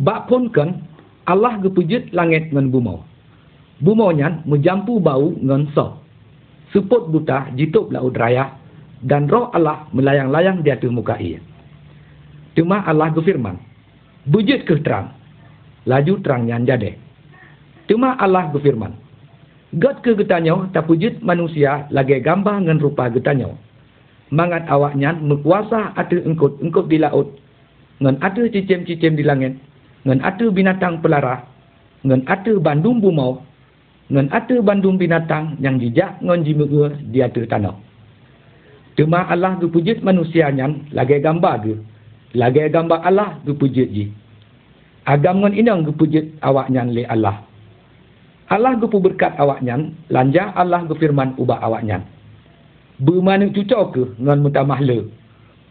Bak pun kan Allah gepujit langit ngan bumau. Bumau nyan menjampu bau ngan so. Suput buta jitup laut raya dan roh Allah melayang-layang di atas muka ia. Cuma Allah berfirman, bujit ke terang, laju terang nyan jadi. Cuma Allah berfirman, God ke getanyo tak pujit manusia lagi gambar ngan rupa getanyo. Mangat awaknya mekuasa ada engkut-engkut di laut, ngan ada cicim-cicim di langit, ngan ada binatang pelara, ngan ada bandung bumau, ngan ada bandung binatang yang jejak ngan jimua di atas tanah. Cuma Allah tu pujit manusia nyan lagi gambar ke. Lagi gambar Allah tu pujit je. Agam ngan inang tu pujit awak nyan le Allah. Allah tu berkat awak nyan, lanjah Allah tu firman ubah awak nyan. Bermana cucok ke ngan mutamah le.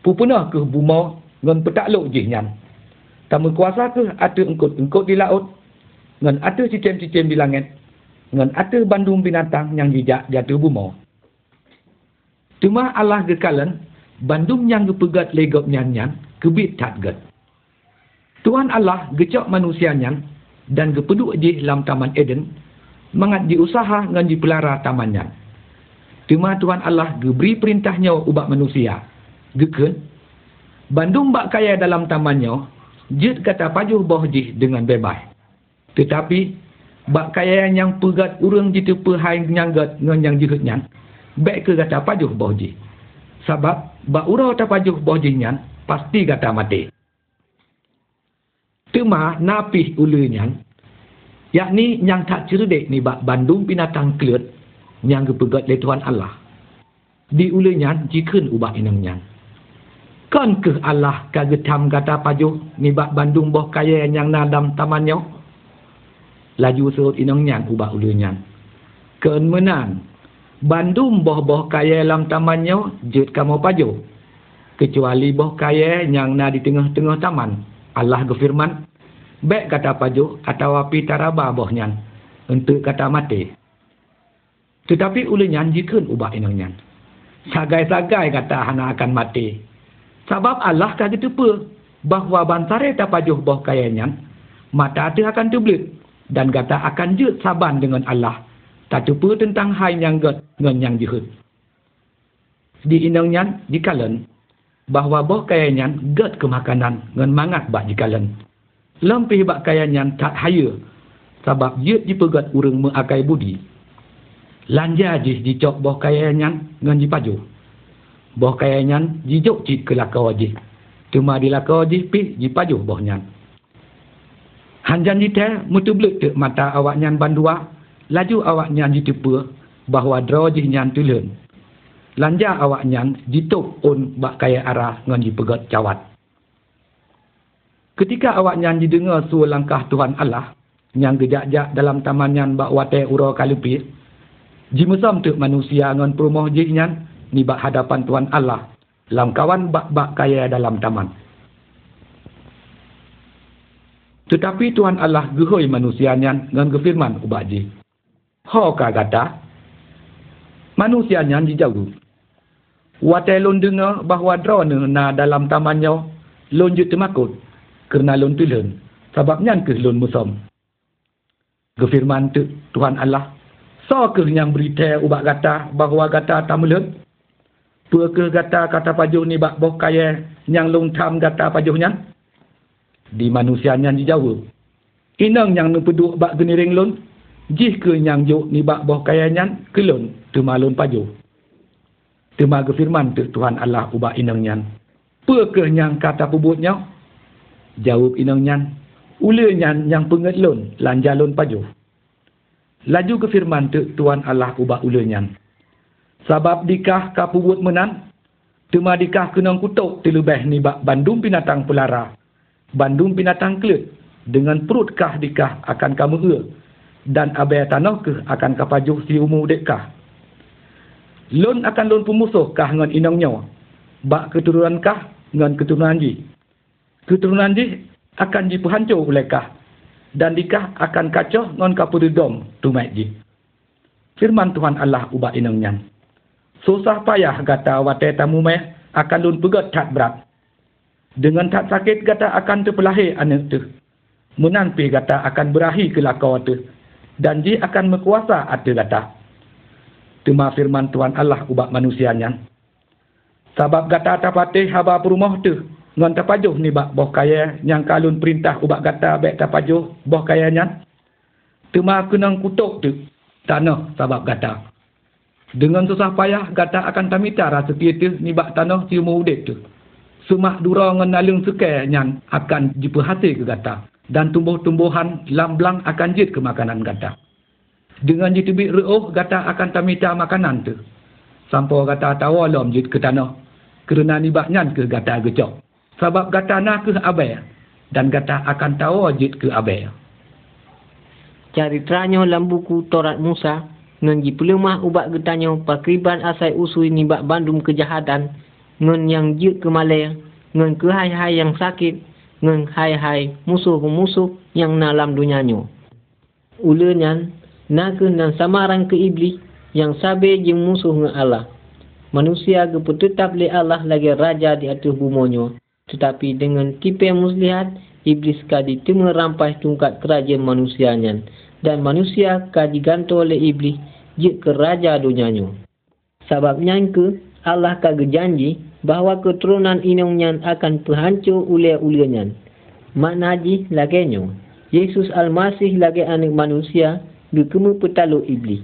Pupunah ke bumau ngan petakluk je nyan. Tamu kuasa ke ada engkut-engkut di laut. Ngan ada cicim-cicim di langit dengan ada bandung binatang yang jejak jatuh bumau. Cuma Allah gekalan, bandung yang gepegat legop nyan-nyan, kebit tak get. Tuhan Allah gecok manusia nyan, dan gepeduk di dalam taman Eden, mangat diusaha dengan dipelara taman nyan. Cuma Tuhan Allah geberi perintahnya ubak manusia. Geken, bandung bak kaya dalam tamannya, jid kata pajuh boh jih dengan bebas. Tetapi bak kaya yang pegat urang jitu pehai nyanggat ngan yang jihut nyan baik ke kata pajuh bohji sebab bak urau ta pajuh bohji nyan pasti kata mati. Tuma napih ulu nyan yakni yang tak cerdik ni bak bandung binatang kelut yang kepegat le Tuhan Allah. Di ulu nyan jikun ubah inang nyan kan ke Allah kagetam kata pajuh ni bak bandung boh kaya yang nadam tamannya laju surut inang nyan ubah ulu nyan. Kemenang, bandum boh-boh kaya dalam tamannya, jut kamu paju. Kecuali boh kaya yang na di tengah-tengah taman. Allah berfirman, baik kata paju atau api taraba boh nyan, untuk kata mati. Tetapi ulu nyan jikun ubah inang nyan. Sagai-sagai kata hana akan mati. Sebab Allah kata tepa bahawa bantare tapajuh boh kaya nyan, mata tu akan terbelit dan kata akan jut saban dengan Allah. Tak cuba tentang hai yang get dengan yang jihud. Di inangnya di kalen bahawa boh kayanya get kemakanan dengan mangat bak di kalen. Lempih bak kayanya tak haya sebab jut dipegat urang mengakai budi. Lanja jis dicok boh kayanya dengan dipaju. Boh kayanya jijok cik ke lakau wajih. Cuma di lakau wajih pi dipaju bohnya. Hanjan jita mutu blek ke mata awak nyan bandua. Laju awak nyan jitupa bahawa draw jih nyan tulen. Lanja awak nyan jituk on bak kaya arah ngan jipegat cawat. Ketika awak nyan didengar suara langkah Tuhan Allah yang gejak-jak dalam taman nyan bak watai ura kalupis, jimusam tu manusia ngan perumoh jih nyan bak hadapan Tuhan Allah dalam kawan bak-bak kaya dalam taman. Tetapi Tuhan Allah gehoi manusianya dengan kefirman ubaji. Ho ka kata, manusianya dijauh. Watai lon dengar bahawa drone na dalam tamannya lon jut temakut kerana lon tulen sebabnya ke lon musom. Kefirman tu Tuhan Allah, so ke yang berita ubak kata bahawa kata tamulut? Pua ke kata pajuh ni bak boh kaya yang lon tam kata pajuhnya? di manusianya dijawab. Inang yang nupeduk bak geniring lun, jih ke yang juk ni bak boh kayanyan, ke lun, tu malun paju. Tu maga firman tu Tuhan Allah ubak inang nyan. Apa ke yang kata pebutnya? Jawab inang nyan. Ula nyan yang penget lun, lanja lun paju. Laju ke firman tu Tuhan Allah ubak ula Sabab dikah ka pebut menan, Tuma dikah kena kutuk tilubeh ni bandung binatang pelara. Bandung binatang kelut dengan perut kah dikah akan kamu ur dan abai tanah ke akan kapajuh si umur dekkah lon akan lon pemusuh kah dengan inangnya bak keturunan kah dengan keturunan ji. Keturunan ji akan diperhancur oleh kah. Dan dikah akan kacau dengan kapududom tumai ji. Firman Tuhan Allah ubah inangnya susah payah kata watai tamu meh akan lon pegat tak berat dengan tak sakit kata akan terpelahir anak tu. Munan pi gata akan berahi ke lakau tu. Dan ji akan mekuasa atu gata. Tuma firman Tuhan Allah ubat manusianya. Sebab gata tapatih haba perumah tu. Ngan tapajuh ni bak boh kaya yang kalun perintah ubat gata bek tapajuh boh kayanya. Tuma kenang kutuk tu. Tanah sebab gata. Dengan susah payah gata akan tamita rasa tu ni bak tanah cium udip tu. Sumak dura ngan nalung sukai yang akan diperhati ke gata dan tumbuh-tumbuhan lamblang akan jid ke makanan gata. Dengan jid tibik reuh, gata akan tamita makanan tu. Sampai gata tawa lom jid ke tanah. Kerana nibaknya ke gata gecok. Sebab gata nak ke abai. Dan gata akan tawa jid ke abai. Caritranya dalam buku Torat Musa, ngan ji pelemah ubat getanya pakriban asai usui nibak bandum kejahatan, ngan yang jid ke malaya, ngan ke hai-hai yang sakit, ngen hai-hai musuh-musuh yang dalam dunianya. Ulanya, nak dan samaran ke iblis yang sabe jeng musuh dengan Allah. Manusia ke tetap le Allah lagi raja di atas bumonyo. Tetapi dengan tipe muslihat, iblis kadi tengah rampai tungkat kerajaan manusianya. Dan manusia kadi ganto oleh iblis jik ke raja dunianya. Sebabnya ke Allah kagak janji bahawa keturunan inongnya akan terhancur ulia-ulianya. Makna haji laganya. Yesus Al-Masih lagi anak manusia di kemu petalu iblis.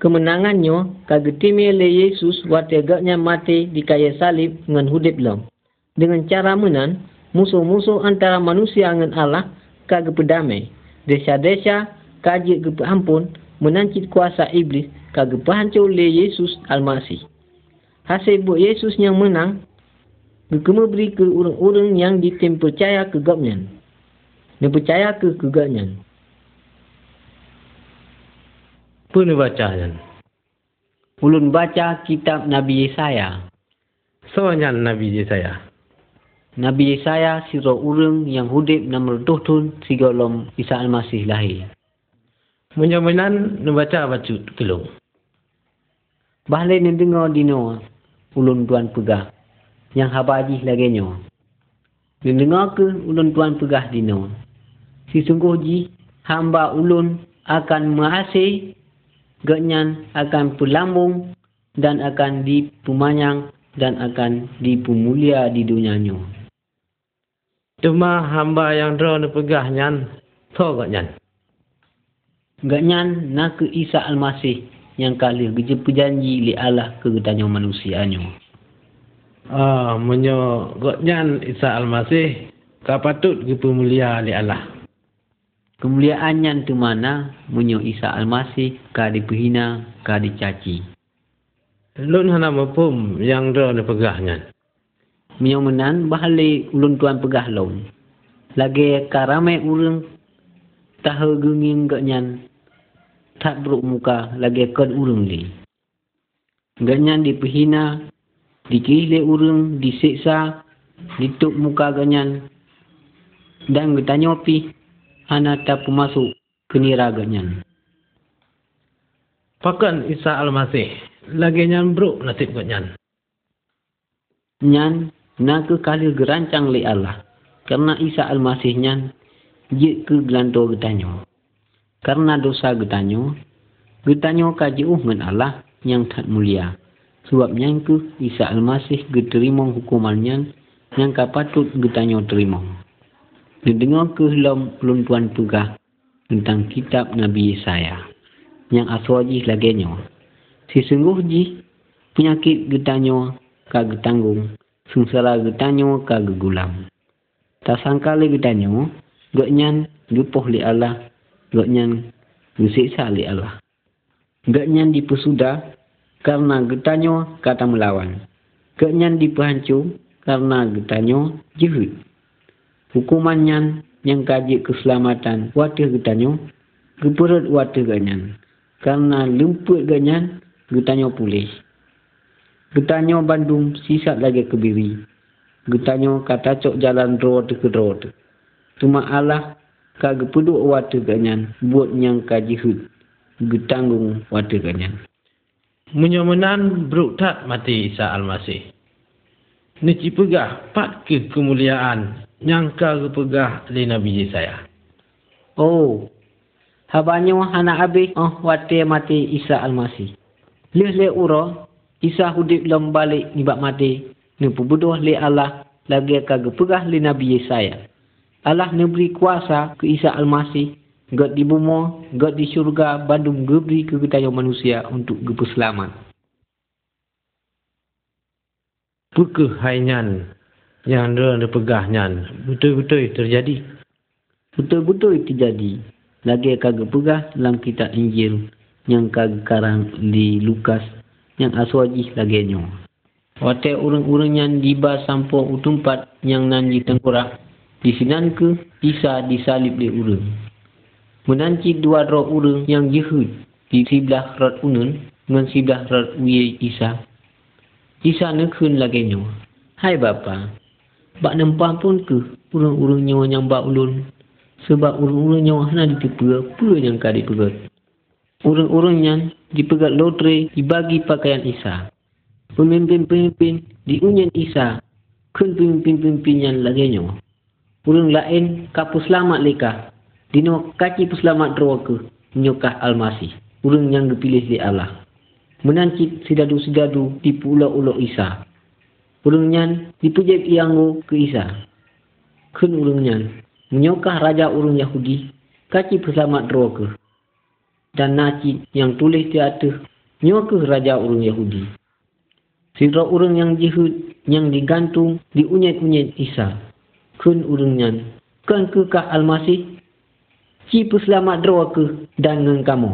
Kemenangannya kagetimi oleh Yesus waktu agaknya mati di kaya salib dengan hudib lam. Dengan cara menan, musuh-musuh antara manusia dengan Allah kagak berdamai. Desa-desa kajik ke ampun menancit kuasa iblis kagak oleh Yesus Al-Masih hasil buat Yesus yang menang Kena beri ke orang-orang yang ditim percaya ke gapnya. Dia percaya ke kegapnya. Ni baca kan? Ulun baca kitab Nabi Yesaya. Soalnya Nabi Yesaya. Nabi Yesaya siro orang yang hudib nama tuhtun sigolom Isa Al-Masih lahir. Menyamanan membaca baca kelong. Balik ni dengar di Noah ulun tuan pegah yang habaji lagi nyo. Dia dengar ke ulun tuan pegah dino. Si sungguh ji hamba ulun akan mengasih genyan akan pelambung dan akan dipumanyang dan akan dipemulia di dunia. Cuma hamba yang drone pegah nyan, so gak nyan. Gak nyan nak ke Isa Al-Masih yang kali kerja perjanji li Allah ke getanya manusia nyo. Ah, menyo gotnyan Isa Al-Masih kapatut ke pemulia li Allah. Kemuliaan yang tu mana menyo Isa Al-Masih ka dipehina ka dicaci. Lun hana mapum yang do ne pegahnya. Menyo menan bahali ulun tuan pegah lon. Lagi karame urang tahu genging gaknyan tak beruk muka lagi kan urung li. Ganyan dipehina, dikihli urung, disiksa, dituk muka ganyan. Dan bertanya pi, hana tak masuk ke nira ganyan. Pakan Isa Al-Masih, lagi nyan beruk nasib ganyan. Nyan, nak ke kali gerancang li Allah. Karena Isa Al-Masih nyan, jik ke gelantor getanya karena dosa getanyo, getanyo kaji dengan Allah yang tak mulia. Sebab yang ke Isa Al-Masih geterima hukumannya yang kapatut getanyo terima. Didengar ke dalam peluntuan tugah tentang kitab Nabi Yesaya yang aswaji laginya. Sesungguh ji penyakit getanyo kagak tanggung, sengsara getanyo kagak gulam. Tak sangka lagi getanyo, gaknyan lupuh li Allah Gaknya disiksa oleh Allah. Gaknya dipesuda karena getanyo kata melawan. Gaknya dipehancur karena getanyo jihud. Hukumannya yang kaji keselamatan wadah getanyo keperut wadah ganyan. Karena lemput ganyan getanyo pulih. Getanyo Bandung sisat lagi kebiri. Getanyo kata cok jalan road ke road. Cuma Allah kag puduk watu ganyan. Buat yang kajihud getanggung watu ganyan. Menyomenan bruk tak mati Isa Al-Masih. Ni cipegah pat ke kemuliaan yang ka pegah li Nabi saya Oh, habanyo anak abis oh wate mati Isa Almasih. Leh le uro, Isa hudip lom balik nibak mati, nupu budoh le Allah lagi kagak pegah le Nabi Yesaya. Allah neberi kuasa ke Isa Almasih, God di bumi, God di syurga, bandung geberi ke kita manusia untuk gepu selamat. Perkehainan yang dia dipegahnya betul-betul terjadi. Betul-betul terjadi. Lagi kagak pegah dalam kitab Injil yang kagak karang di Lukas yang aswajih lagi nyo. Wate urang-urang yang diba sampo utumpat yang nanji tengkorak. Di sinan ke Isa disalib di urang. Menanci dua roh urang yang jehud di sebelah rot unun dengan sebelah rot uye Isa. Isa nekun lagi nyo. Hai bapa, bak nempah pun ke urang-urang nyawa yang bak ulun. Sebab urang-urang nyawa hana ditipu apa yang kadi pegat. Urang-urang yang dipegat lotre dibagi pakaian Isa. Pemimpin-pemimpin diunyan Isa. Kun pemimpin-pemimpin yang lagi nyawa. Urang lain kapu selamat leka. Dino kaki peselamat doa ke menyokah almasih. Urang yang dipilih di Allah. Menancit sidadu-sidadu di pulau-ulau Isa. Urang yang dipujat ianggu ke Isa. Kun urang yang menyokah raja urang Yahudi. Kaki peselamat doa ke. Dan naci yang tulis di atas nyokah raja urang Yahudi. Sidra urang yang jihud yang digantung di unyat-unyat Isa. Kun urang yang kan kekah almasih Ci peselamat doa ke dan dengan kamu.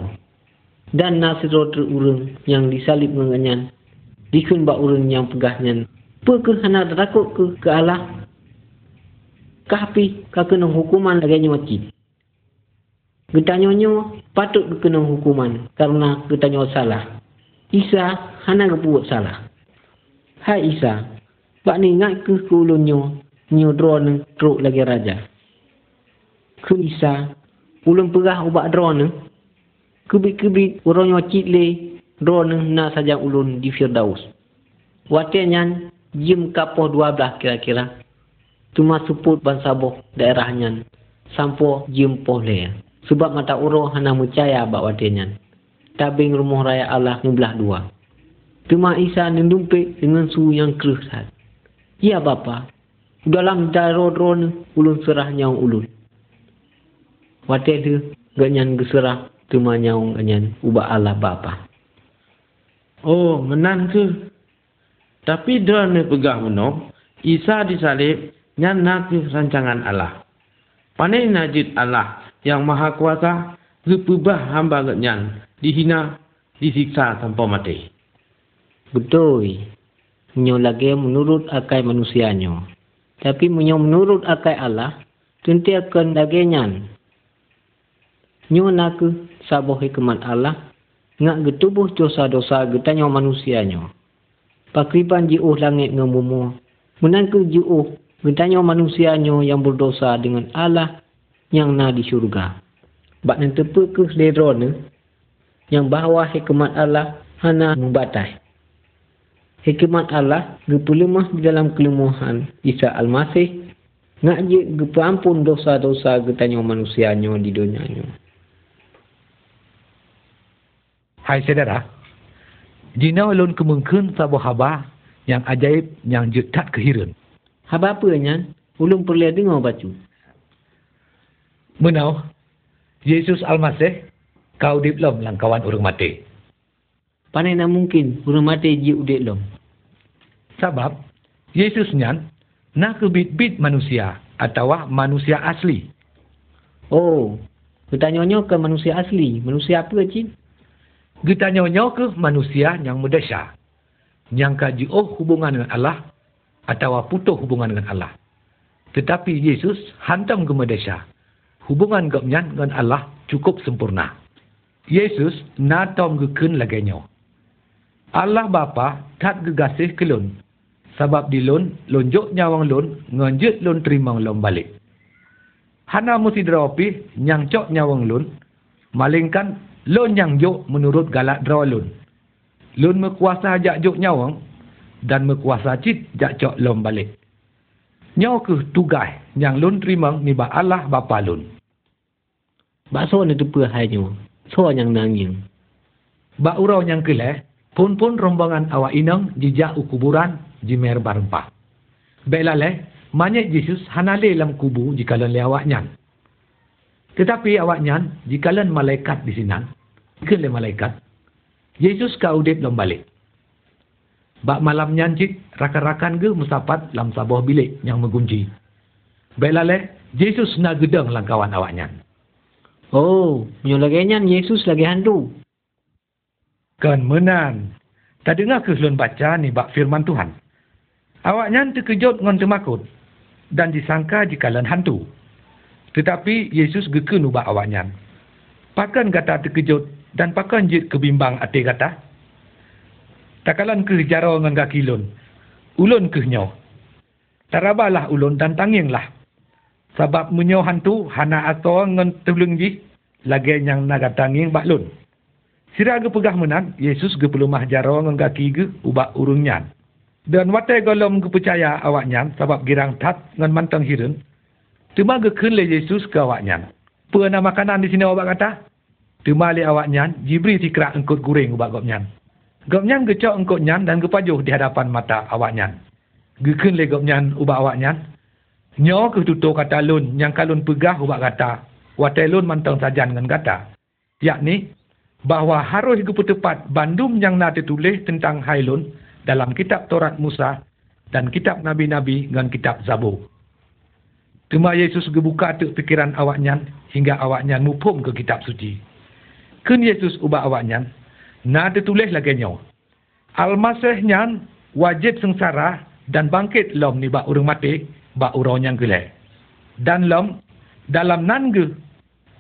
Dan nasiro terurung yang disalib mengenyan. Dikun bak urung yang pegahnya. Pekeh anak takut ke ke Allah. Kahpi kena hukuman lagi nyuci. Getanyonyo patut kena hukuman karena getanyo salah. Isa hana kebuat salah. Hai Isa, bak ni ngat ke kulunyo drone truk lagi raja. Isa ulun perah ubat drone kebit-kebit orang yang citle drone nak saja ulun di Firdaus. Watinya jim kapoh dua belah kira-kira. Cuma suput ban saboh daerahnya. Sampo jim pohle. Sebab mata uro hana percaya bak watinya. Tabing rumah raya Allah ngebelah dua. Cuma Isa nendumpik dengan suhu yang kerusat. Ya bapa, dalam daerah drone ulun serah nyawang ulun. Wate tu ganyan geserah tu manyau ganyan ubah Allah bapa. Oh, menan ke? Tapi dia ni pegah menong, Isa disalib nyan nak rancangan Allah. Panai najid Allah yang maha kuasa, gepubah hamba ganyan, dihina, disiksa tanpa mati. Betul. Menyo lagi menurut akai manusianya. Tapi menyo menurut akai Allah, tentu akan lagi nyan nyo nak saboh hikmat Allah ngak getubuh dosa-dosa getanya manusianya. Pakriban jiuh langit ngemumu. Menangku jiuh getanya manusianya yang berdosa dengan Allah yang na di syurga. Bak nan tepe ke ledrone yang bahawa hikmat Allah hana membatai. Hikmat Allah gepulemah di dalam kelemahan Isa Al-Masih ngak je gepampun dosa-dosa getanya manusianya di dunianya. Hai saudara, jina ulun kemungkin sabu haba yang ajaib yang jutat kehiran. Haba apa nya? Ulun perlu dengar baca. Menau, Yesus Almasih, kau diplom langkawan orang mati. Panai nak mungkin orang mati ji udik lom. Sebab, Yesus nyan, nak kebit-bit manusia atau manusia asli. Oh, bertanya ke manusia asli. Manusia apa, Cik? Kita nyonya ke manusia yang merdesa. Yang kaji oh hubungan dengan Allah. Atau putus hubungan dengan Allah. Tetapi Yesus hantam ke merdesa. Hubungan gapnya dengan Allah cukup sempurna. Yesus natom ke kun laganya. Allah Bapa tak gegasih ke lun. Sebab di lun, lonjok nyawang lun, nganjut lun terima lun balik. Hana mesti derapi, nyangcok nyawang lun, malingkan Lun yang juk menurut galak draw lun. Lun mekuasa jak juk nyawang dan mekuasa cit jak cok lom balik. Nyaw ke tugai yang lun terima ni ba Allah bapa lun. Bakso ni tu nyo. So yang nanging. Bak urau yang kele, pun-pun rombongan awak inang jejak u kuburan jimer barempah. Belale, manyek Yesus hanale lam kubu jikalan le awak nyan. Tetapi awak nyan jikalan malaikat di sinan, ke le malaikat, Yesus ka udip lam balik. Bak malam nyanjit, rakan-rakan ge musapat lam sabuah bilik yang mengunci. Belale, Yesus na gedang langkawan awak nyan. Oh, nyan Yesus lagi hantu. Kan menan. Tak dengar ke selun baca ni bak firman Tuhan. Awak nyan terkejut ngon temakut. Dan disangka jikalan hantu. Tetapi Yesus geken ubak awak nyan. Pakan kata terkejut dan pakan jit kebimbang ati kata. Takalan ke jaro ngan kaki ulun. Ulun ke nyo. Tarabalah ulun dan tanginglah. Sebab menyo hantu hana ato ngan tebelung. Lagi yang naga tanging bak lun. Sira ge pegah menang, Yesus ge pelumah jaro ngan kaki ge ubak urung nyan. Dan watai golom ge percaya awak nyan sebab girang tat ngan mantang hirun. Tuma ge kun le Yesus ke awak nyan. Pernah makanan di sini awak kata? Tuma le awak nyan, jibri tikrak engkut guring ubak gop nyan. Gop nyan gecok engkau nyan dan gepajuh di hadapan mata awak nyan. Gekun le gop nyan ubak awak nyan. Nyo ke tutur kata lun yang kalun pegah ubak kata. Watai lun mantang sajan dengan kata. Yakni, bahawa harus tepat bandum yang nak ditulis tentang Hailun dalam kitab Taurat Musa dan kitab Nabi-Nabi dengan kitab Zabur. Cuma Yesus gebuka tu fikiran awaknya hingga awaknya mupum ke kitab suci. Kun Yesus ubah awaknya, na ditulis lagi nyo. Al-Masih nyan wajib sengsara dan bangkit lom ni bak urung mati, bak urau yang gelai. Dan lom dalam nange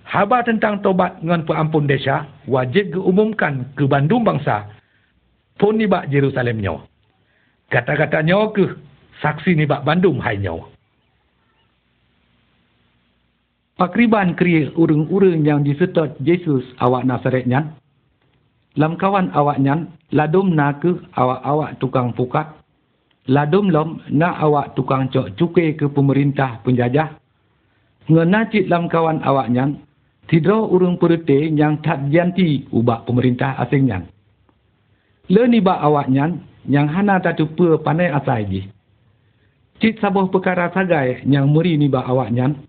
haba tentang tobat dengan perampun desa wajib diumumkan ke bandung bangsa pun ni bak Jerusalem nyo. Kata-kata nyo ke saksi ni bak bandung hai nyo. Pakriban kriya urung-urung yang disetot Yesus awak Nazaret nyan Lam kawan awak nyan, ladum na ke awak-awak tukang pukat. Ladum lom na awak tukang cok cukai ke pemerintah penjajah. Ngena cik lam kawan awak tidro urung perute yang tak janti ubak pemerintah asing nyan. Le ni bak awak nyan, yang hana tak tupa panai asai ji. Cik sabuh perkara sagai yang muri ni bak awak nyan.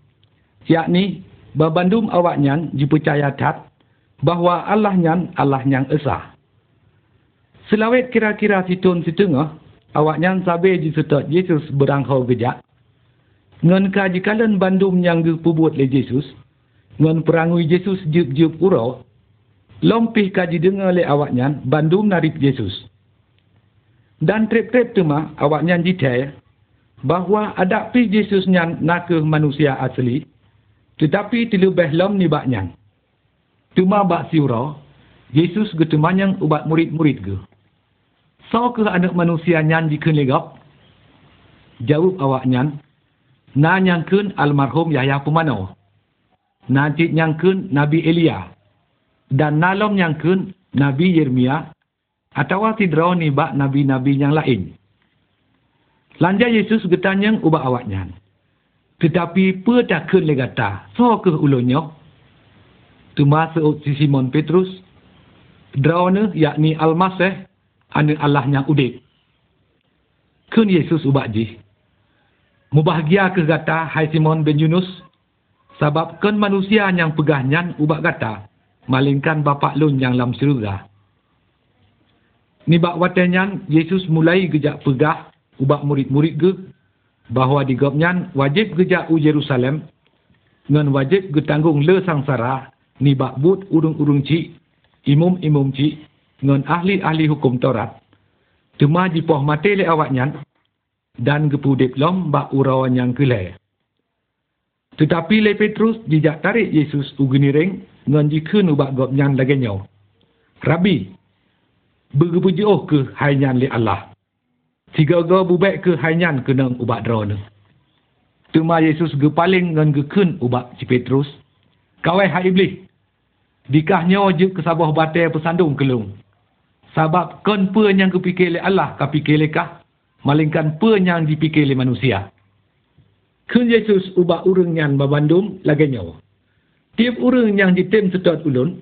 Yakni, babandum awak nyan dipercaya tak bahawa Allah nyan Allah yang esa. Selawet kira-kira situn situngah, awak nyan sabi di setot Yesus berangkau gejak. Ngan kajikalan bandum yang dipubuat le Yesus, ngan perangui Yesus jup-jup urau, lompih kaji dengar le awak nyan bandum narip Yesus. Dan trip-trip tu mah awak nyan jitai, bahawa ada pi Yesus nyan nak manusia asli, tetapi terlebih lom ni bak nyan. Cuma bak siura, Yesus ge temanyang ubat murid-murid ge. So ke anak manusia nyan legap? Jawab awak nyan, na nyangkeun almarhum Yahya Pemano. Na cik nyangkeun Nabi Elia. Dan nalom nyangkeun Nabi Yeremia atau tidro ni bak nabi-nabi yang lain. Lanja Yesus getanyang ubah awak nyan. Tetapi pe tak keun legata, so ke ulunyo? termasuk si Simon Petrus, drone yakni Al-Masih, anak Allah yang udip. Kun Yesus ubak ji. Mubahagia ke kata Hai Simon bin Yunus, sebab kun manusia yang pegahnya ubak kata, malingkan bapak lun yang dalam syurga. Ni bak watanya Yesus mulai gejak pegah ubak murid-murid ge bahawa di gopnya wajib gejak u Jerusalem dengan wajib getanggung le sangsara ni bak but urung-urung cik, imum-imum cik, dengan ahli-ahli hukum Taurat. Cuma jipoh mati le awaknya, dan gepu diplom bak urawan yang kelai. Tetapi le Petrus dijak tarik Yesus ugini ring, dengan jikun ubak gop nyan lagi nyaw. Rabi, bergepu jauh ke hainyan le Allah. Tiga-ga bubek ke hainyan kena ubak drone. Tuma Yesus gepaling dengan gekun ubak si Petrus. Kawai hai iblis, Dikahnya wajib ke sabah batai pesandung kelung. Sebab kon pe yang kepikir oleh Allah ka fikir lekah. Malingkan pe yang dipikir oleh manusia. Kun Yesus ubah urung yang babandum lagi nyawa. Tiap orang yang ditem sedot ulun,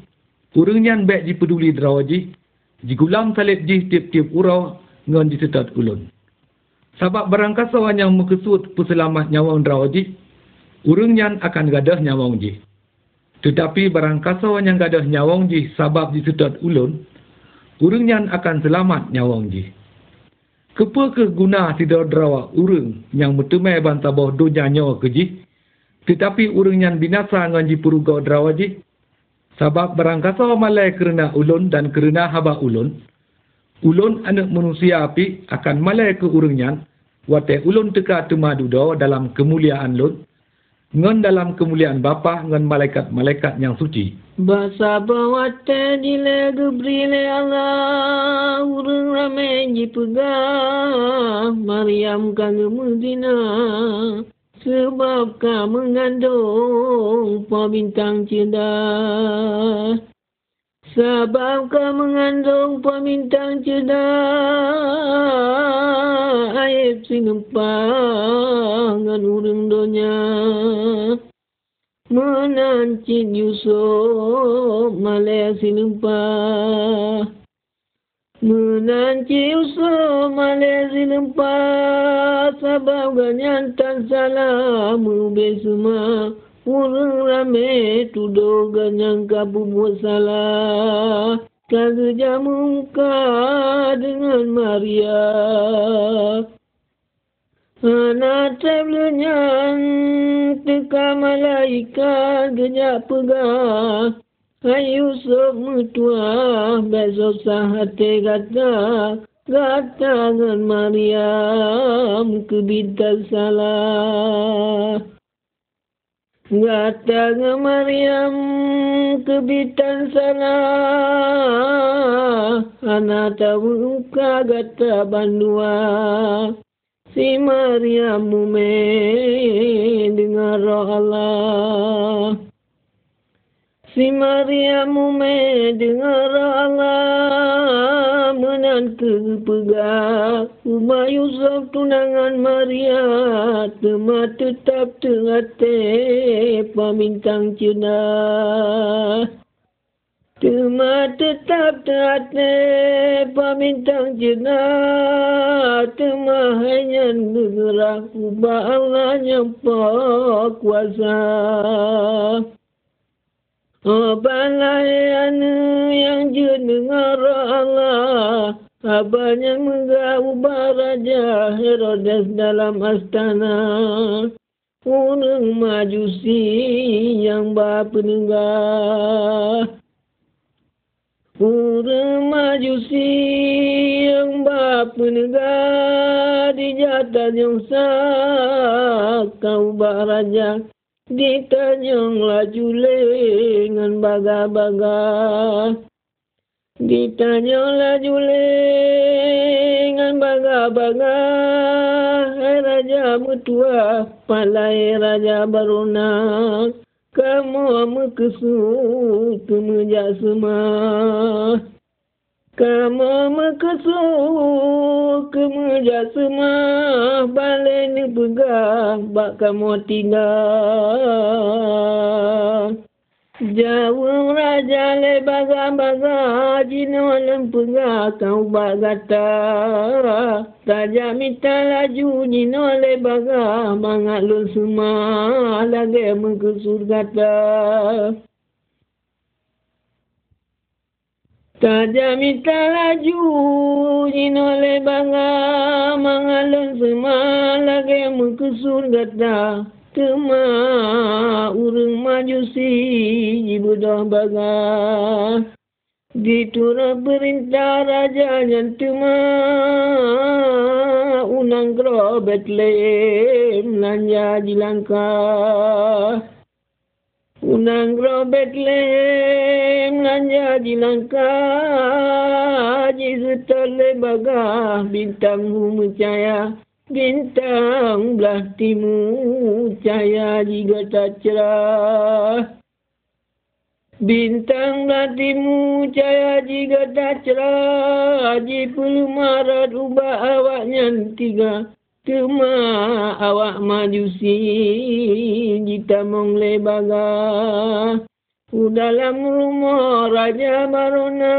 orang yang baik dipeduli derawaji, digulam salib ji tiap-tiap urau ngon disedot ulun. Sebab barang kasawan yang mekesut puselamat nyawang derawaji, orang yang akan gadah nyawang ji. Tetapi barang kasawan yang gadah nyawang ji sebab disedot ulun, orang yang akan selamat nyawang ji. Kepa ke guna tidak derawa urang yang bertemai bantah bawah dunia nyawa keji. Tetapi urang yang binasa dengan jipuruga derawa ji. Sebab berangkasa malai kerana ulun dan kerana haba ulun. Ulun anak manusia api akan malai ke urang yang. Wate ulun teka temadu dalam kemuliaan lun ngan dalam kemuliaan Bapa ngan malaikat-malaikat yang suci. Basa dile gebrile Allah urang pegah Maryam kang Medina sebab ka mengandung pabintang cerdas sebab kau mengandung pemintang cedak Aib sinempang urung donya Menancit Yusuf malai sinempang Menanci Yusuf malai sinempang Sebab ganyan tak salah Mubih semua Orang ramai tuduh ganyang kabu buat salah. Kerja muka dengan Maria. Anak tablunya teka malaikat gejak pegah. Ayu sok mutua besok sahate kata. Kata dengan Maria kebintan salah. Ngata Maryam kebitan sana. Ana tahu ka gata bandua. Si Maryam mume dengar Allah. Si Maryam mume dengar Allah. Menantu Umar Yusuf tunangan Maria Tema tetap tengate pamintang cina. Tema tetap tengate pamintang cina. Tema hanya negara Allah nyampa kuasa. Apalah yang jenengar Allah Abahnya menggabah Raja Herodes dalam astana. Unang majusi yang bapa nenggah Urang majusi yang bapa nenggah Di jatan yang sak kau raja Ditanyang laju lengan baga-baga. Ditanya laju lengan baga-baga. Hai Raja Mutua, palai Raja Baruna. Kamu mekesut kemejak semua. Kamu mekesuk kemejak semua. Balik ni pegang, bak kamu tinggal. Jauh raja le baga-baga jino lempengah kau bagata. Raja minta laju jino le baga mangat semua lagi mengkusur kata. Raja minta laju jino le baga mangat semua lagi mengkusur kata. Tema urung majusi ibu dah baga. Ditura perintah raja yang tema unang kro Bethlehem lanja di langka. Unang kro Bethlehem lanja di langka. Jisu tole baga bintang mencaya. Bintang belah timur cahaya juga tak cerah. Bintang belah timur cahaya juga tak cerah. Haji perlu marat ubah awaknya tiga. Kema awak majusi jita mongle baga. U dalam rumah Raja Barona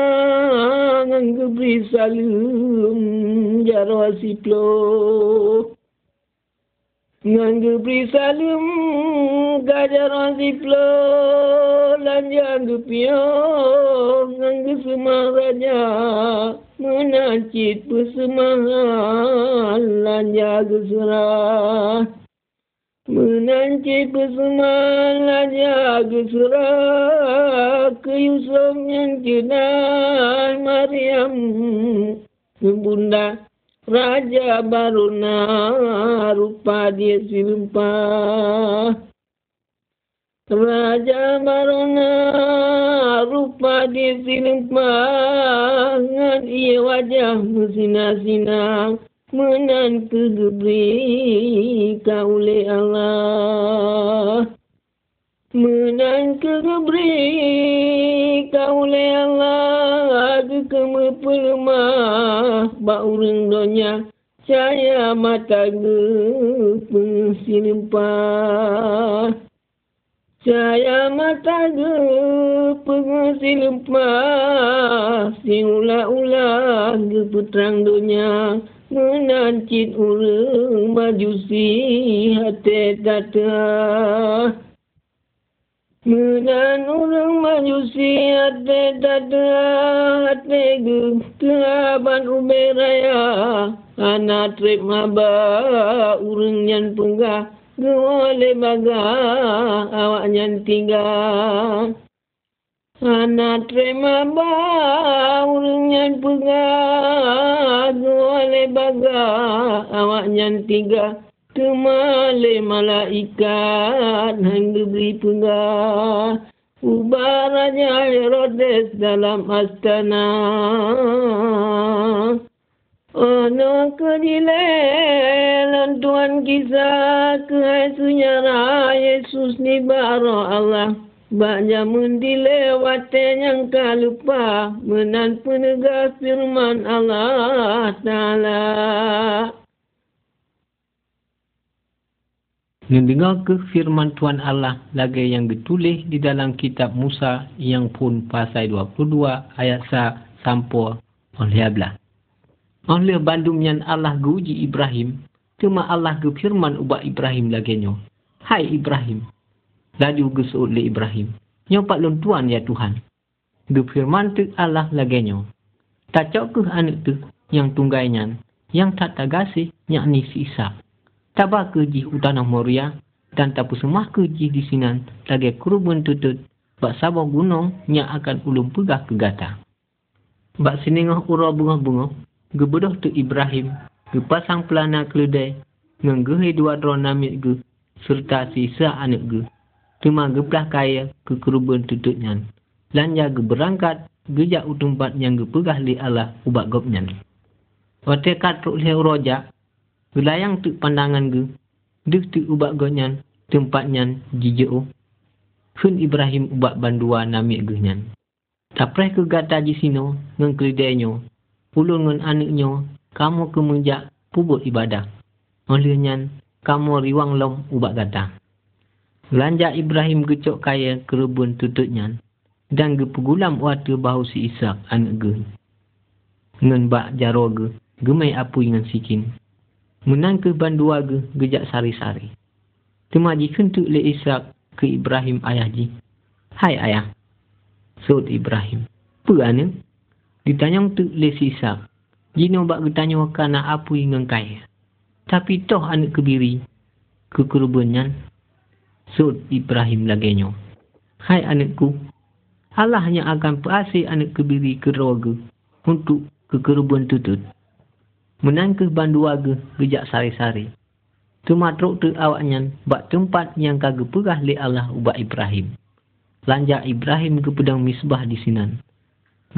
nggebri salum jarwa siplo. Nggebri salum gajar siplo lanja ngge semua raja menacit pesemangat lanja geserah. Menanci pesemangat jaga serah ke Yusuf yang jenah Maryam. Bunda Raja Baruna rupa dia silempah Raja Baruna rupa dia silempah Ngan ia wajah bersinar-sinar menan kegebri kaule Allah. Menan kegebri kaule Allah. Ke keme pelemah ba urang donya. Caya mata ge pensilempah Caya mata ge pensilempah si ula-ula ge putrang donya menancit urang majusi hati tata. Menan urang majusi hati tata hati ge kelaban uberaya. Anak trip maba urang yang penggah Gole baga awak yang tinggal. Anak terima baurnya pegah Gole baga awaknya tiga Kemale malaikat hang beri pegah Ubah Raja Herodes dalam astana. Ono kedilelan Tuhan kisah Kehai senyara Yesus ni baro Allah Banyak mendilewati yang kalupa Menan penegas firman Allah Ta'ala Mendengar ke firman Tuhan Allah lagi yang ditulis di dalam kitab Musa yang pun pasal 22 ayat sa sampai oleh ablah. Oleh bandum yang Allah guji Ibrahim, cuma Allah ke firman ubah Ibrahim lagi. Hai Ibrahim, laju gesut le Ibrahim. Nyo pak lon tuan ya Tuhan. Ge firman tu Allah lagi nyo. Tak ke anak tu yang tunggainya, yang tak tagasih yakni si Isa. Tabak ke jih utanah Moria dan tapu semua ke jih di sinan lagi kurubun tutut bak sabah gunung yang akan ulum pegah ke gata. Bak siningah ura bunga-bunga, gebedoh tu Ibrahim, gepasang pelana keledai, ngang gehe dua drone namik ge, serta sisa anak ge. Cuma geplah kaya ke kerubun tututnya. Lanja berangkat, gejak utumpat yang gepegah li Allah ubat gopnya. Wate katruk lihat roja, gelayang tu pandangan ge, dek tu ubat gopnya, tempatnya jijau. Hun Ibrahim ubat bandua namik ge nyan. Taprai ke gata di sino, ngang keledainya, ulun ngan anaknya, kamu kemenjak pubut ibadah. Olehnya, kamu riwang lom ubak gata. Belanja Ibrahim gecok kaya kerubun tututnya dan gepegulam waktu bahu si Ishak anak ge. Ngan bak jaro ge, gemai apu dengan sikin. Menang ke bandua ge, gejak sari-sari. Temaji kentuk le Ishak ke Ibrahim ayah ji. Hai ayah. Sud Ibrahim. Apa Ditanya untuk le si Ishak. Jino bak getanya kana apu dengan kaya. Tapi toh anak kebiri. Kekerubunnya. Sud Ibrahim lagenyo. Hai anakku. Allah hanya akan perasih anak kebiri ke roga. Untuk kekerubun tutut. Menang ke bandu warga gejak sari-sari. Tumatruk tu awaknya bak tempat yang kagak perah le Allah ubat Ibrahim. Lanjak Ibrahim ke pedang misbah di sinan.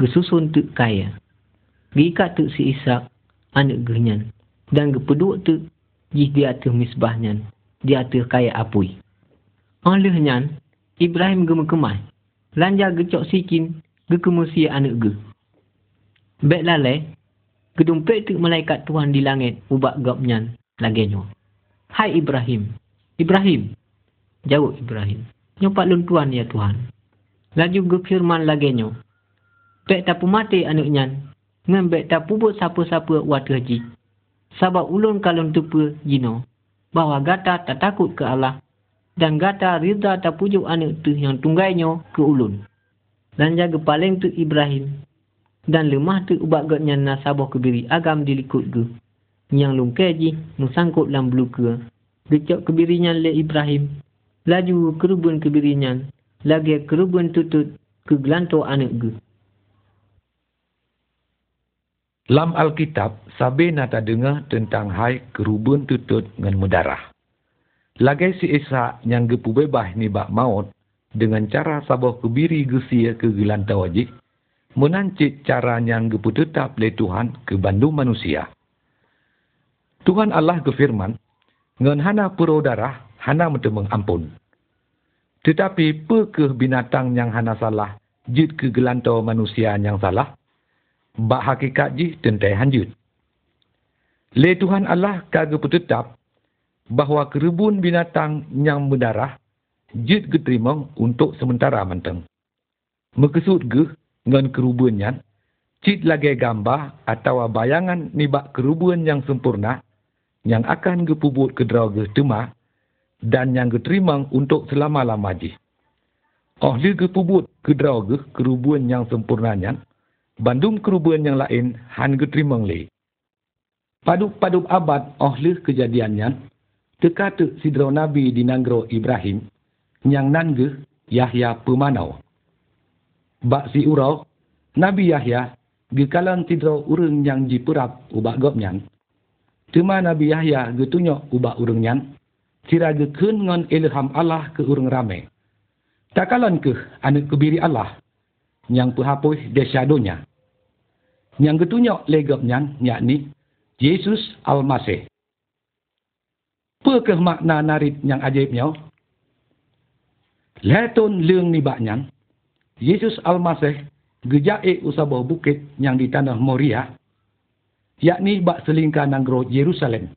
Gesusun tu kaya. Gikat tu si Ishak anak genyan. Dan gepeduk tu jih di atas misbahnya. Di atas kaya apui. Olehnya Ibrahim gemekemai. Lanjak gecok sikin gekemusi anak ge. Bek lalai, kedumpet tu malaikat Tuhan di langit ubak gopnya Lagenya. Hai Ibrahim. Ibrahim. Jawab Ibrahim. Nyopak lun tuan ya Tuhan. Laju gefirman lagenya. Pek tapu mati anaknya. Ngembek tapu buat siapa-siapa waktu haji. Sabab ulun kalon tupu jino. Bahawa gata tak takut ke Allah. Dan gata rida tak pujuk anak tu yang tunggainya ke ulun. Dan jaga paling tu Ibrahim. Dan lemah tu ubak gotnya nasabah kebiri agam dilikut ke. Yang lungkai ji nusangkut dalam beluka. Gecok kebirinya le Ibrahim laju kerubun kebirinyan, lagi kerubun tutut ke gelanto anak ge. Lam Alkitab, sabi nata dengar tentang hai kerubun tutut dengan mudarah. Lagi si Isa yang gepu bebah ni bak maut, dengan cara sabah kebiri gesia ke gelantau wajib, menancit cara yang gepu tetap le Tuhan ke bandu manusia. Tuhan Allah kefirman, ngan hana pura darah, hana mentemeng ampun. Tetapi pekeh binatang yang hana salah, jid ke gelantau manusia yang salah, bak hakikat jih tentai hanjut. Le Tuhan Allah kagak petetap bahawa kerebun binatang yang mendarah jid keterima untuk sementara menteng. Mekesud ge ngan kerubunnya, cid lagi gambar atau bayangan nibak kerubun yang sempurna yang akan gepubut ke drauge temah dan yang diterima untuk selama-lama ji. Oh li ke pubut ke draw ke kerubuan yang sempurnanya, bandung kerubuan yang lain han ke terima li. Paduk-paduk abad oh li kejadiannya, tekata sidro Nabi di Nanggro Ibrahim, yang nangge Yahya pemanau. Bak si urau, Nabi Yahya, gekalan sidro urung yang jiperap ubak gopnya. Cuma Nabi Yahya getunyok ubak urungnya, siraga kun ngon ilham Allah ke urang ramai. Takalan ke anak kebiri Allah yang perhapus desyadonya. Yang ketunyok legapnya yakni Yesus Al-Masih. Apakah makna narit yang ajaibnya? Letun leung nibaknya, Yesus Al-Masih gejaik usabah bukit yang di tanah Moria, yakni bak selingkah nanggro Yerusalem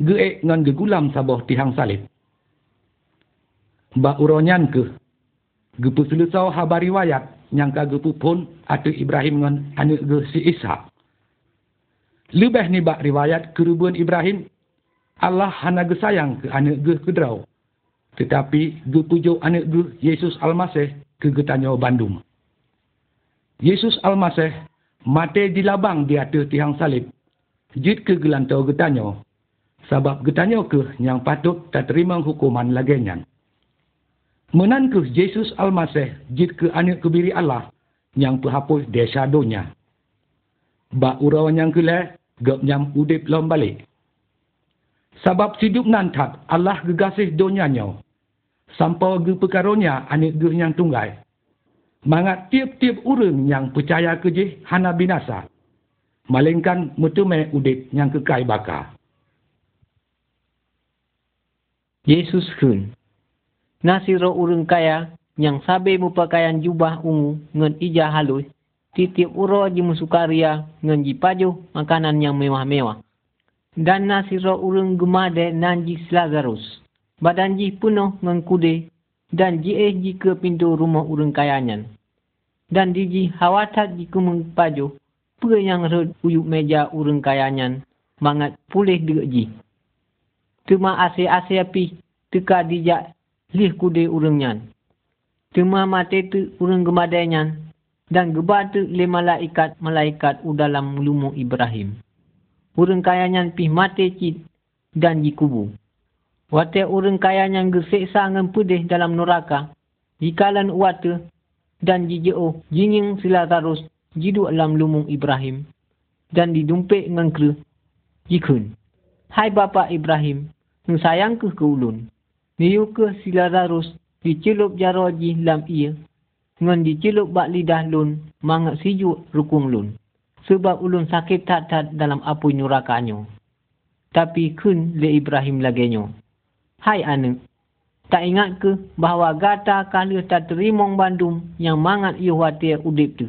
geek ngan gegulam sabah tihang salib. Ba uronyan ke, gepu selusau habar riwayat yang ka gepu pun atu Ibrahim ngan anak ge si Ishak. Lebih ni bak riwayat kerubuan Ibrahim, Allah hana ge sayang ke anak ge kedrau. Tetapi ge pujuk anak ge Yesus Almasih ke getanyo Bandung. Yesus Almasih mati di labang di atas tihang salib. Jid ke gelantau getanyo Sebab getanya ke yang patut tak terima hukuman laginya. Menan ke Yesus Al-Masih jid ke anak kebiri Allah yang perhapus desa donya. Ba urau yang kele gap yang udip lom balik. Sebab sidup nantat Allah gegasih donyanya. Sampai ge perkaronya anak ge yang tunggai. Mangat tiap-tiap urang yang percaya ke je hana binasa. Malingkan mutume udip yang kekai bakar. Yesus kun. Nasiro urung kaya yang sabe mupakaian jubah ungu ngen ija halus. Titip uro ji musukaria ngen ji pajuh makanan yang mewah-mewah. Dan nasiro urung gemade nan ji Lazarus. Badan ji penuh ngen kude dan ji eh ji ke pintu rumah urung kayanyan. Dan di ji hawatat ji kumeng pajuh. Pe yang red uyuk meja urung kayanyan. Mangat pulih dek ji. Cuma ase-ase api teka dijak lih kude urangnya. Cuma mati tu urang gemadanya dan geba tu le malaikat-malaikat dalam lumu Ibrahim. Urang kayanya pi mati cit dan jikubu. Wate urang kayanya geseksa ngan pudih dalam neraka. Jikalan wate dan jijeo jinging sila tarus jidu dalam lumu Ibrahim dan didumpik ngan kru jikun. Hai Bapa Ibrahim, Nung sayang ke ke ulun. Niu ke sila darus dicelup jaroji lam ia. Ngan dicelup bak lidah lun mangat siju rukung lun. Sebab ulun sakit tak-tak dalam apu nyurakanyo. Tapi kun le Ibrahim lagenyo. Hai anak, tak ingat ke bahawa gata kali tak terimong bandung yang mangat ia watir udip tu.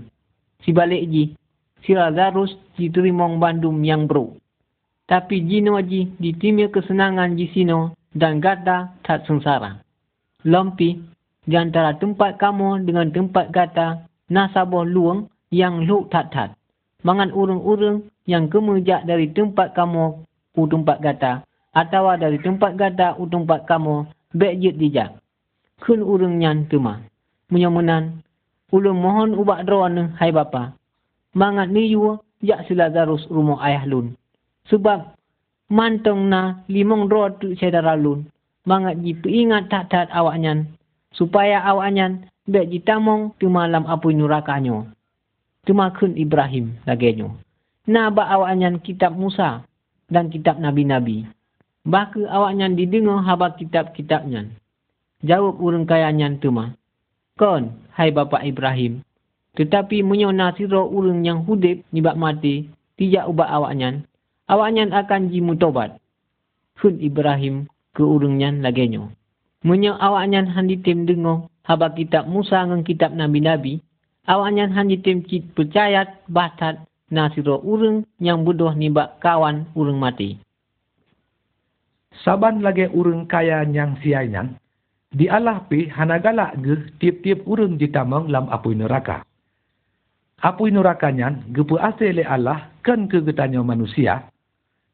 Si balik ji, si Lazarus diterimong bandung yang bro. Tapi jino ji ditimia kesenangan di sino dan gata tak sengsara. Lompi, di antara tempat kamu dengan tempat gata, nasabah luang yang luk tak-tak. Mangan urung-urung yang kemujak dari tempat kamu u tempat gata, atau dari tempat gata u tempat kamu, bek jit dijak. Kun urung nyan tuma. Menyomenan, ulun mohon ubak droan hai bapa. Mangat ni yu, jak sila garus rumah ayah lun. Sebab mantong na limong roh tu sedara lun. Mangat ji ingat tak-tak awak nyan. Supaya awak nyan bek ji tamong tu malam apu nurakanyo. Tumakun Ibrahim lagenyo. Na ba awak nyan kitab Musa dan kitab Nabi-Nabi. Baka awak nyan didengar haba kitab-kitab nyan. Jawab urang kaya nyan tu. Kon, hai bapa Ibrahim. Tetapi menyona siro urang yang hudip nibak mati, tidak ubah awak nyan awaknya akan ji mutobat. Kun Ibrahim ke urungnya lagenyo. Munya awaknya handi tim dengo haba kitab Musa ngan kitab Nabi-Nabi. Awaknya handi tim cit percaya batat nasiro urung yang bodoh nibak kawan urung mati. Saban lagi urung kaya yang siainan, di Allah pi hanagalak ge tiap-tiap urung jitamang lam apui neraka. Apui neraka nyan gepu asli Allah kan ke getanya manusia,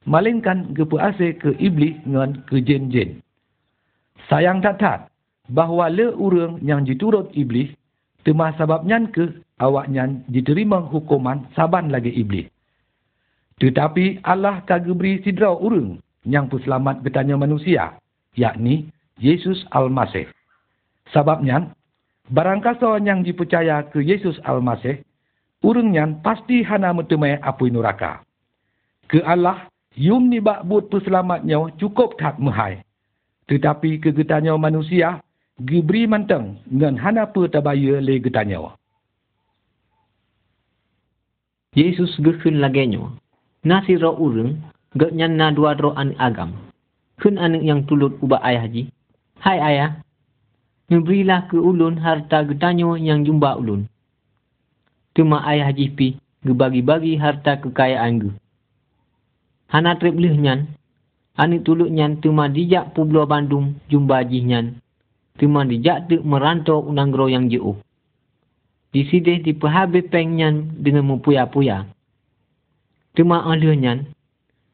malingkan gepu ase ke iblis dengan ke jin-jin. Sayang tak tak, bahawa le urang yang diturut iblis, tema sebabnya ke awaknya diterima hukuman saban lagi iblis. Tetapi Allah kagak beri sidra urang yang selamat bertanya manusia, yakni Yesus Al-Masih. Sebabnya, barangkasa yang dipercaya ke Yesus Al-Masih, urangnya pasti hana metemai api neraka. Ke Allah Yum ni bak but perselamatnya cukup tak mahai. Tetapi kegetanya manusia, gibri manteng dengan hana pun tabaya le getanya. Yesus gekun lagenyo. Nasi roh urung, geknyan na dua roh an agam. Kun anak yang tulut ubah ayah ji. Hai ayah, memberilah ke ulun harta getanyo yang jumpa ulun. Tuma ayah jipi, gebagi-bagi harta kekayaan gue. Hana trip lih nyan. Ani tuluk nyan tuma dijak Pulau Bandung jumpa jih nyan. Tuma dijak tu merantau unang gro yang jauh. Di sini di pehabe peng nyan dengan mempuya-puya. Tuma alih nyan.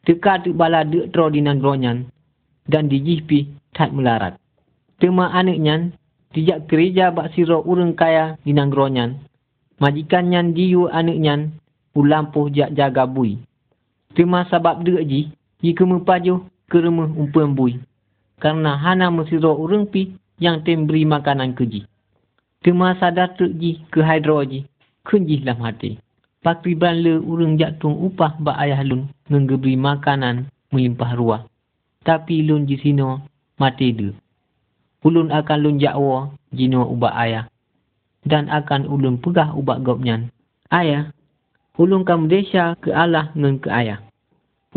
Teka tu bala dek tro di. Dan di jihpi tak melarat. Tuma anak nyan. Dijak kerja bak siro urang kaya di nanggro nyan. Majikan nyan diu anak nyan. Ulampuh jak jaga bui. Cuma sebab dia ji, jika mempaju ke rumah umpuan bui. Karena hana mesiro urang pi yang tem beri makanan ke ji. Cuma sadar tu ji ke hydro ji, kunji dalam hati. Pakriban le urang jatuh upah ba ayah lun ngeberi makanan melimpah ruah. Tapi lun ji sino mati dia. Ulun akan lun jakwa jino ubah ayah. Dan akan ulun pegah ubah gopnyan. Ayah, ulun kamu desa ke Allah ngan ke ayah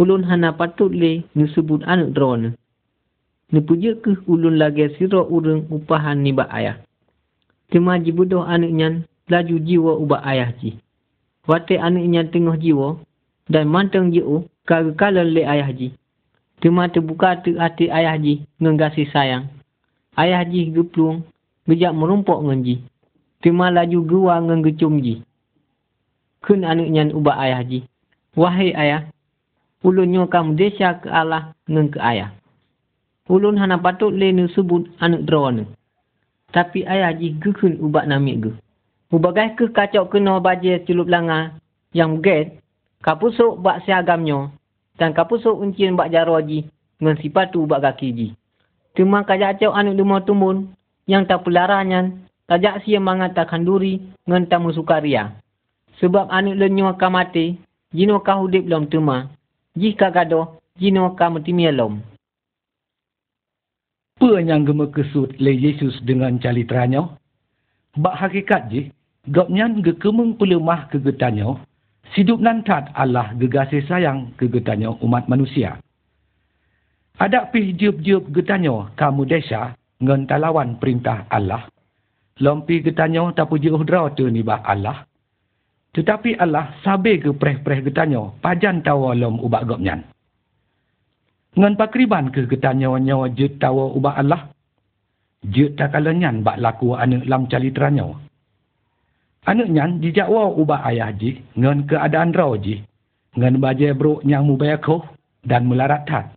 ulun hana patut le sebut anak drone. Ni puja ke ulun lagi siro urung upahan ni ba ayah. Cuma jibudoh anak nyan laju jiwa ubah ayah ji. Wate anak nyan tengah jiwa dan manteng jiwa kagak kalan le ayah ji. Cuma terbuka tu hati ayah ji ngengasi sayang. Ayah ji geplung gejak merumpok ngan ji. Cuma laju gua ngengecum ji. Kun anak nyan ubah ayah ji. Wahai ayah, ulun nyo kam desa ke Allah ngen ke ayah. Ulun hana patut le nu sebut anak drone. Tapi ayah ji gekun ubak namik ge. Ubagai ke kacau kena baje celup langa yang get kapusuk bak siagamnya dan kapusuk uncian bak jaro ji ngen sipatu ubak kaki ji. Cuma kacau anak demo tumbun yang tak pelaranyan tajak sia mangat takkan duri ngen tamu sukaria. Sebab anak lenyo kamate jino kahudip lom tuma jika gaduh, jino kamu timialom. Apa yang gema kesut le Yesus dengan calitranya? Bak hakikat je, gopnyan ge kemeng pelemah kegetanya, sidup nantat Allah gegasi sayang kegetanya umat manusia. Ada pih jiup-jiup getanya kamu desa ngan talawan perintah Allah. Lompi getanya tak puji uhdra tu ni bah Allah. Tetapi Allah sabi ke preh-preh getanya, pajan tawa lom ubak gopnyan. Ngan pakriban ke kita nyawa-nyawa jut tawa ubah Allah? Jut tak kalanyan bak laku anak lam calitra nyawa. Anak nyan dijakwa ubah ayah ji ngan keadaan raw ji. Ngan baje bro nyang mubayakoh dan melarat tat.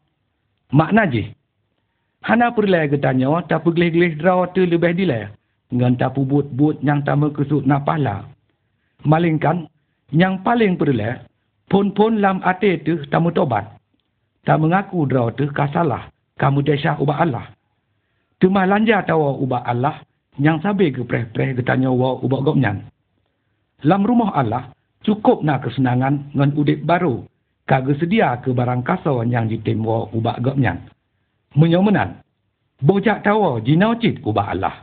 Makna ji. Hana perlai kita nyawa tak pergelih-gelih raw tu lebih dilai. Ngan tak but-but yang tak kesut napala. Malingkan, yang paling perlai, pun-pun lam ate tu tamu tobat. Tak mengaku draw tu kasalah. Kamu desya ubah Allah. Cuma lanja tawa ubah Allah. Yang sabi ke preh-preh getanya wa ubah gopnyan. Lam rumah Allah. Cukup nak kesenangan ngan udip baru. Kagak sedia ke barang kasar yang ditim wa ubah gopnyan. Menyomenan. Bojak tawa jinau cit ubah Allah.